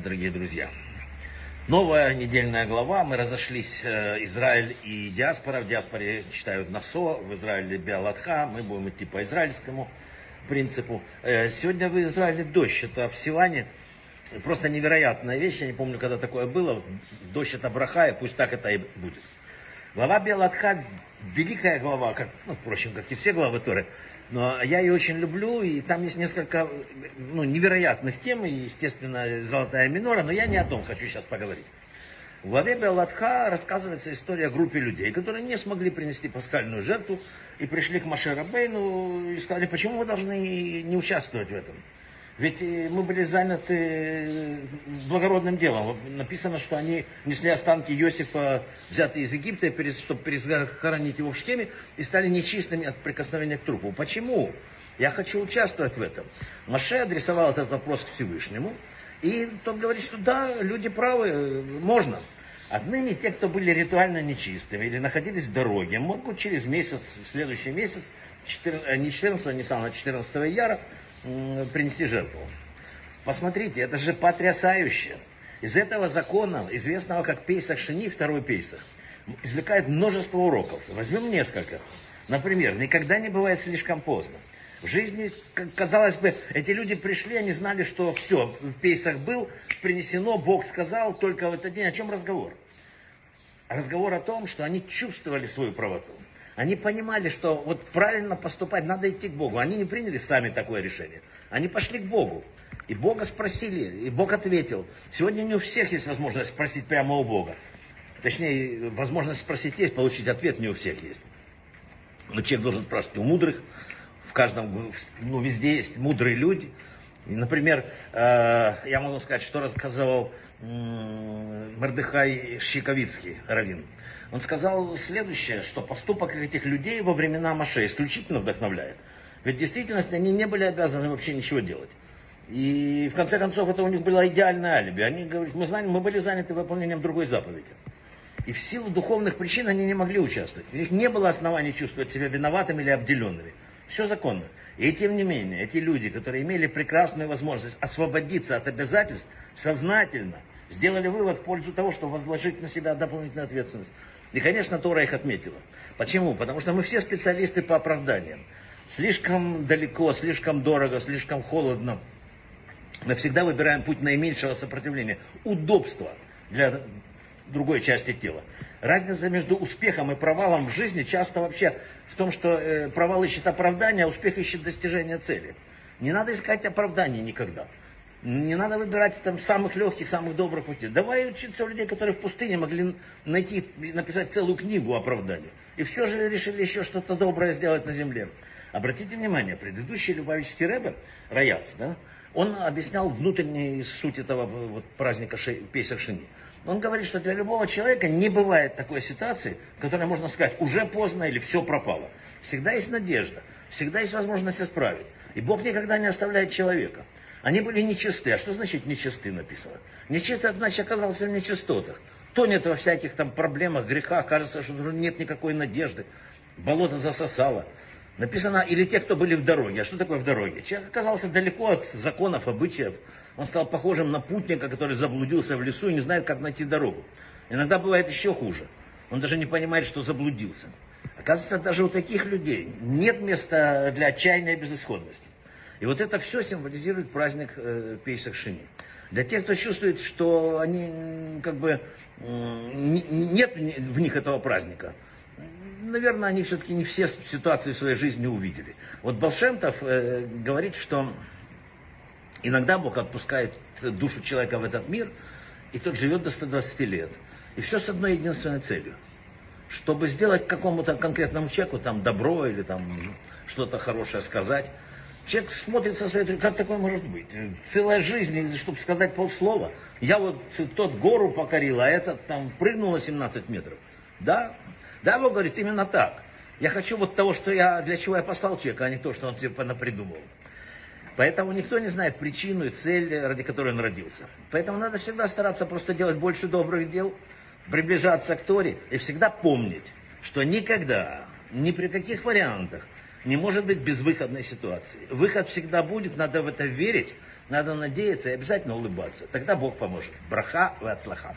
Дорогие друзья, новая недельная глава. Мы разошлись, э, Израиль и диаспора. В диаспоре читают Насо, в Израиле Биалатха. Мы будем идти по израильскому принципу. Э, сегодня в Израиле дождь. Это в Силане просто невероятная вещь. Я не помню, когда такое было. Дождь это браха, и пусть так это и будет. Глава Белатха, великая глава, как, ну, впрочем, как и все главы Торы. Но я ее очень люблю, и там есть несколько ну, невероятных тем, и, естественно, золотая минора, но я не о том хочу сейчас поговорить. В главе Белатха рассказывается история о группе людей, которые не смогли принести пасхальную жертву и пришли к Машерабейну и сказали, почему вы должны не участвовать в этом. Ведь э, мы были заняты благородным делом. Написано, что они несли останки Иосифа, взятые из Египта, чтобы перезахоронить его в Шкеме, и стали нечистыми от прикосновения к трупу. Почему? Я хочу участвовать в этом. Маше адресовал этот вопрос к Всевышнему, и тот говорит, что да, люди правы, э, можно. Отныне те, кто были ритуально нечистыми или находились в дороге, могут через месяц, следующий месяц, 14, не 14 не а 14 яра, принести жертву. Посмотрите, это же потрясающе. Из этого закона, известного как Пейсах Шини, второй Пейсах, извлекает множество уроков. Возьмем несколько. Например, никогда не бывает слишком поздно. В жизни, казалось бы, эти люди пришли, они знали, что все, в Пейсах был, принесено, Бог сказал, только в этот день. О чем разговор? Разговор о том, что они чувствовали свою правоту. Они понимали, что вот правильно поступать, надо идти к Богу. Они не приняли сами такое решение. Они пошли к Богу. И Бога спросили, и Бог ответил. Сегодня не у всех есть возможность спросить прямо у Бога. Точнее, возможность спросить есть, получить ответ не у всех есть. Но человек должен спрашивать у мудрых. В каждом, ну, везде есть мудрые люди. И, например, э, я могу сказать, что рассказывал Мордыхай Щековицкий, Равин. Он сказал следующее, что поступок этих людей во времена Маше исключительно вдохновляет. Ведь в действительности они не были обязаны вообще ничего делать. И в конце концов это у них было идеальное алиби. Они говорят, мы знаем, мы были заняты выполнением другой заповеди. И в силу духовных причин они не могли участвовать. У них не было оснований чувствовать себя виноватыми или обделенными. Все законно. И тем не менее, эти люди, которые имели прекрасную возможность освободиться от обязательств, сознательно сделали вывод в пользу того, чтобы возложить на себя дополнительную ответственность. И, конечно, Тора их отметила. Почему? Потому что мы все специалисты по оправданиям. Слишком далеко, слишком дорого, слишком холодно. Мы всегда выбираем путь наименьшего сопротивления. Удобство для другой части тела. Разница между успехом и провалом в жизни часто вообще в том, что э, провал ищет оправдание, а успех ищет достижение цели. Не надо искать оправданий никогда. Не надо выбирать там самых легких, самых добрых путей. Давай учиться у людей, которые в пустыне могли найти, написать целую книгу оправданий. И все же решили еще что-то доброе сделать на земле. Обратите внимание, предыдущий Любавический Рэбе, Раяц, да, он объяснял внутреннюю суть этого вот, праздника Песах Шини. Он говорит, что для любого человека не бывает такой ситуации, в которой можно сказать, уже поздно или все пропало. Всегда есть надежда, всегда есть возможность исправить. И Бог никогда не оставляет человека. Они были нечисты. А что значит нечисты написано? Нечистый, это значит оказался в нечистотах. Тонет во всяких там проблемах, грехах, кажется, что нет никакой надежды. Болото засосало. Написано, или те, кто были в дороге. А что такое в дороге? Человек оказался далеко от законов, обычаев. Он стал похожим на путника, который заблудился в лесу и не знает, как найти дорогу. Иногда бывает еще хуже. Он даже не понимает, что заблудился. Оказывается, даже у таких людей нет места для отчаяния безысходности. И вот это все символизирует праздник э, Пейсах Шини. Для тех, кто чувствует, что они как бы нет в них этого праздника, наверное, они все-таки не все ситуации в своей жизни увидели. Вот Балшемтов э, говорит, что иногда Бог отпускает душу человека в этот мир, и тот живет до 120 лет. И все с одной единственной целью. Чтобы сделать какому-то конкретному человеку там добро или там что-то хорошее сказать, Человек смотрит со своей как такое может быть? Целая жизнь, чтобы сказать полслова. Я вот тот гору покорил, а этот там прыгнул на 17 метров. Да? Да, Бог говорит, именно так. Я хочу вот того, что я, для чего я послал человека, а не то, что он себе напридумывал. Поэтому никто не знает причину и цель, ради которой он родился. Поэтому надо всегда стараться просто делать больше добрых дел, приближаться к Торе и всегда помнить, что никогда, ни при каких вариантах Не может быть безвыходной ситуации. Выход всегда будет, надо в это верить, надо надеяться и обязательно улыбаться. Тогда Бог поможет. Браха в отслаха.